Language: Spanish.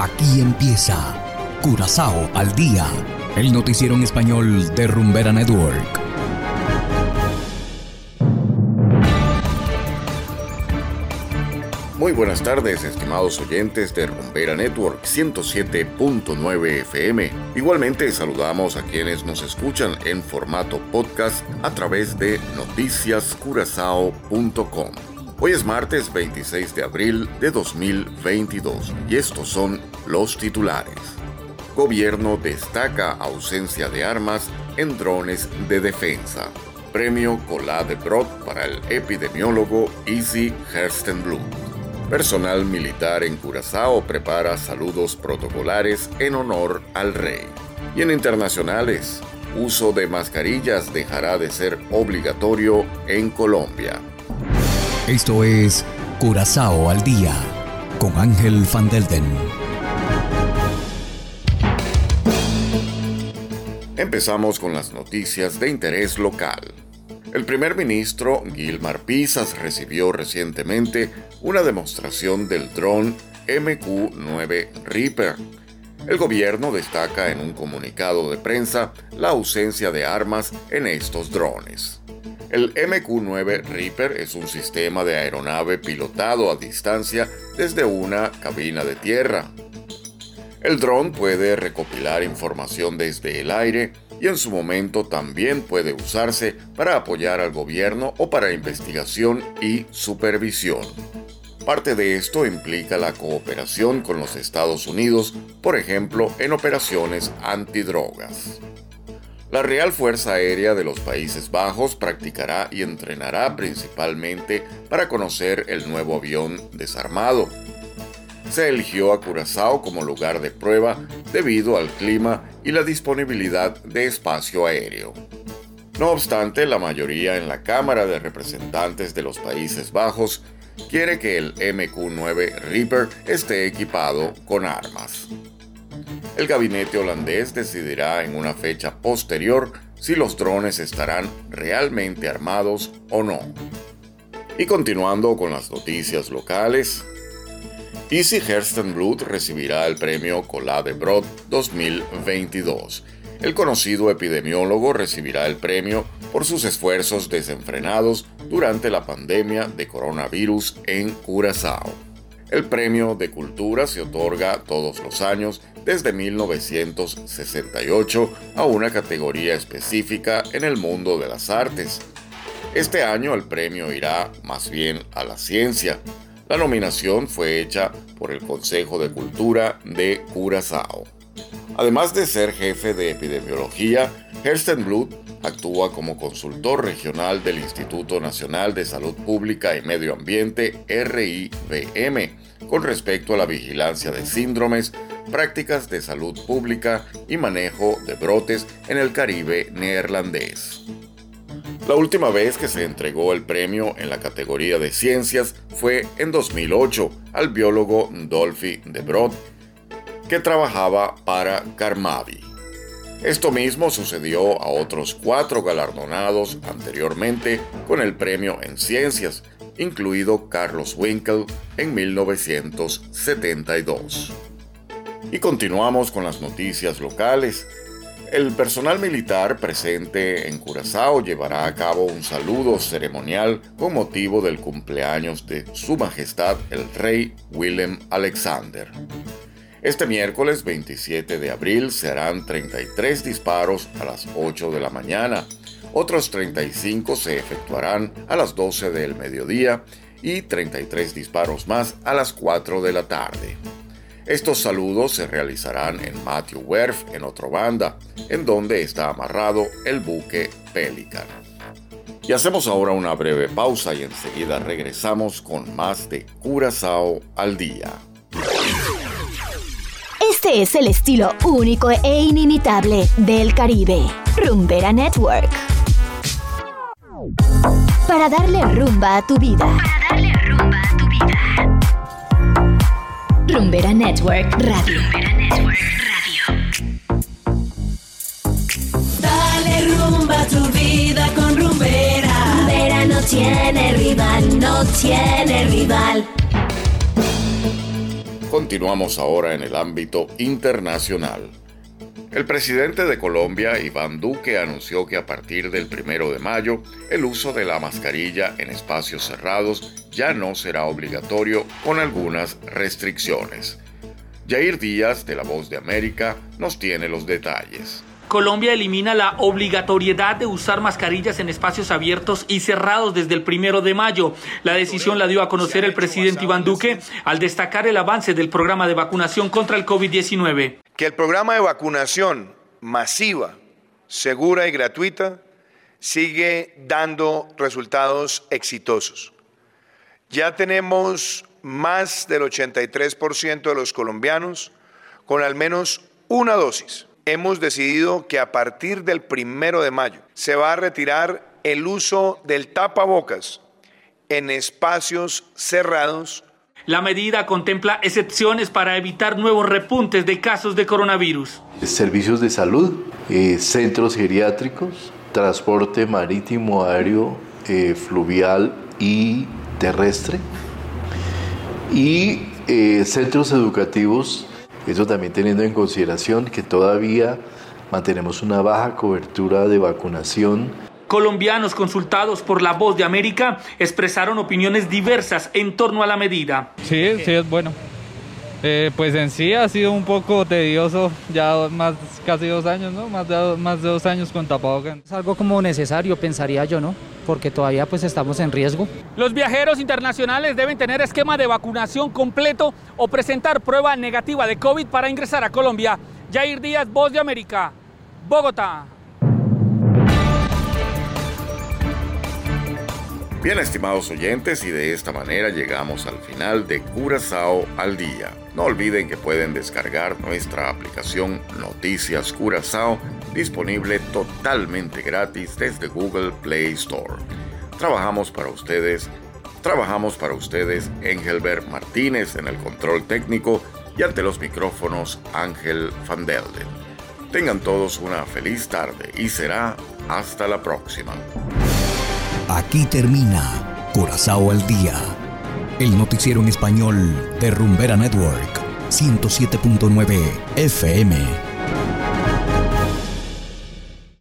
Aquí empieza Curazao al día, el noticiero en español de Rumbera Network. Muy buenas tardes, estimados oyentes de Rumbera Network 107.9 FM. Igualmente saludamos a quienes nos escuchan en formato podcast a través de noticiascurazao.com. Hoy es martes 26 de abril de 2022 y estos son los titulares. Gobierno destaca ausencia de armas en drones de defensa. Premio Colade Brod para el epidemiólogo Easy Herstenblum. Personal militar en Curazao prepara saludos protocolares en honor al rey. Y en internacionales, uso de mascarillas dejará de ser obligatorio en Colombia. Esto es Curazao al día con Ángel Van Delden. Empezamos con las noticias de interés local. El primer ministro Gilmar Pisas recibió recientemente una demostración del dron MQ-9 Reaper. El gobierno destaca en un comunicado de prensa la ausencia de armas en estos drones. El MQ-9 Reaper es un sistema de aeronave pilotado a distancia desde una cabina de tierra. El dron puede recopilar información desde el aire y en su momento también puede usarse para apoyar al gobierno o para investigación y supervisión. Parte de esto implica la cooperación con los Estados Unidos, por ejemplo, en operaciones antidrogas. La Real Fuerza Aérea de los Países Bajos practicará y entrenará principalmente para conocer el nuevo avión desarmado. Se eligió a Curazao como lugar de prueba debido al clima y la disponibilidad de espacio aéreo. No obstante, la mayoría en la Cámara de Representantes de los Países Bajos quiere que el MQ-9 Reaper esté equipado con armas. El gabinete holandés decidirá en una fecha posterior si los drones estarán realmente armados o no. Y continuando con las noticias locales, Easy Herstenblut recibirá el premio Colade Brod 2022. El conocido epidemiólogo recibirá el premio por sus esfuerzos desenfrenados durante la pandemia de coronavirus en Curazao. El premio de cultura se otorga todos los años desde 1968 a una categoría específica en el mundo de las artes. Este año el premio irá más bien a la ciencia. La nominación fue hecha por el Consejo de Cultura de Curazao. Además de ser jefe de epidemiología, Herstenblut actúa como consultor regional del Instituto Nacional de Salud Pública y Medio Ambiente, RIBM, con respecto a la vigilancia de síndromes, prácticas de salud pública y manejo de brotes en el Caribe neerlandés. La última vez que se entregó el premio en la categoría de ciencias fue en 2008 al biólogo Dolphy de Brod, que trabajaba para Carmavi. Esto mismo sucedió a otros cuatro galardonados anteriormente con el premio en ciencias, incluido Carlos Winkel en 1972. Y continuamos con las noticias locales. El personal militar presente en Curazao llevará a cabo un saludo ceremonial con motivo del cumpleaños de Su Majestad el Rey Willem Alexander. Este miércoles 27 de abril se harán 33 disparos a las 8 de la mañana. Otros 35 se efectuarán a las 12 del mediodía y 33 disparos más a las 4 de la tarde. Estos saludos se realizarán en Matthew Werf, en otro banda, en donde está amarrado el buque Pelican. Y hacemos ahora una breve pausa y enseguida regresamos con más de Curazao al día. Este es el estilo único e inimitable del Caribe. Rumbera Network. Para darle rumba a tu vida. Rumbera Network Radio. Rumbera Network Radio. Dale rumba a tu vida con Rumbera. Rumbera no tiene rival, no tiene rival. Continuamos ahora en el ámbito internacional. El presidente de Colombia, Iván Duque, anunció que a partir del primero de mayo, el uso de la mascarilla en espacios cerrados ya no será obligatorio con algunas restricciones. Jair Díaz, de La Voz de América, nos tiene los detalles. Colombia elimina la obligatoriedad de usar mascarillas en espacios abiertos y cerrados desde el primero de mayo. La decisión la dio a conocer el presidente Iván Duque al destacar el avance del programa de vacunación contra el COVID-19. Que el programa de vacunación masiva, segura y gratuita sigue dando resultados exitosos. Ya tenemos más del 83% de los colombianos con al menos una dosis hemos decidido que a partir del primero de mayo se va a retirar el uso del tapabocas en espacios cerrados. La medida contempla excepciones para evitar nuevos repuntes de casos de coronavirus. Servicios de salud, eh, centros geriátricos, transporte marítimo, aéreo, eh, fluvial y terrestre y eh, centros educativos eso también teniendo en consideración que todavía mantenemos una baja cobertura de vacunación. Colombianos consultados por La Voz de América expresaron opiniones diversas en torno a la medida. Sí, sí es bueno. Eh, pues en sí ha sido un poco tedioso, ya más casi dos años, ¿no? Más de, más de dos años con tapabocas. Es algo como necesario, pensaría yo, ¿no? Porque todavía pues estamos en riesgo. Los viajeros internacionales deben tener esquema de vacunación completo o presentar prueba negativa de COVID para ingresar a Colombia. Jair Díaz, Voz de América, Bogotá. Bien, estimados oyentes, y de esta manera llegamos al final de Curazao al Día. No olviden que pueden descargar nuestra aplicación Noticias Curazao, disponible totalmente gratis desde Google Play Store. Trabajamos para ustedes, trabajamos para ustedes Engelbert Martínez en el control técnico y ante los micrófonos Ángel Van Delden. Tengan todos una feliz tarde y será hasta la próxima. Aquí termina Curazao al Día, el noticiero en español de Rumbera Network, 107.9 FM.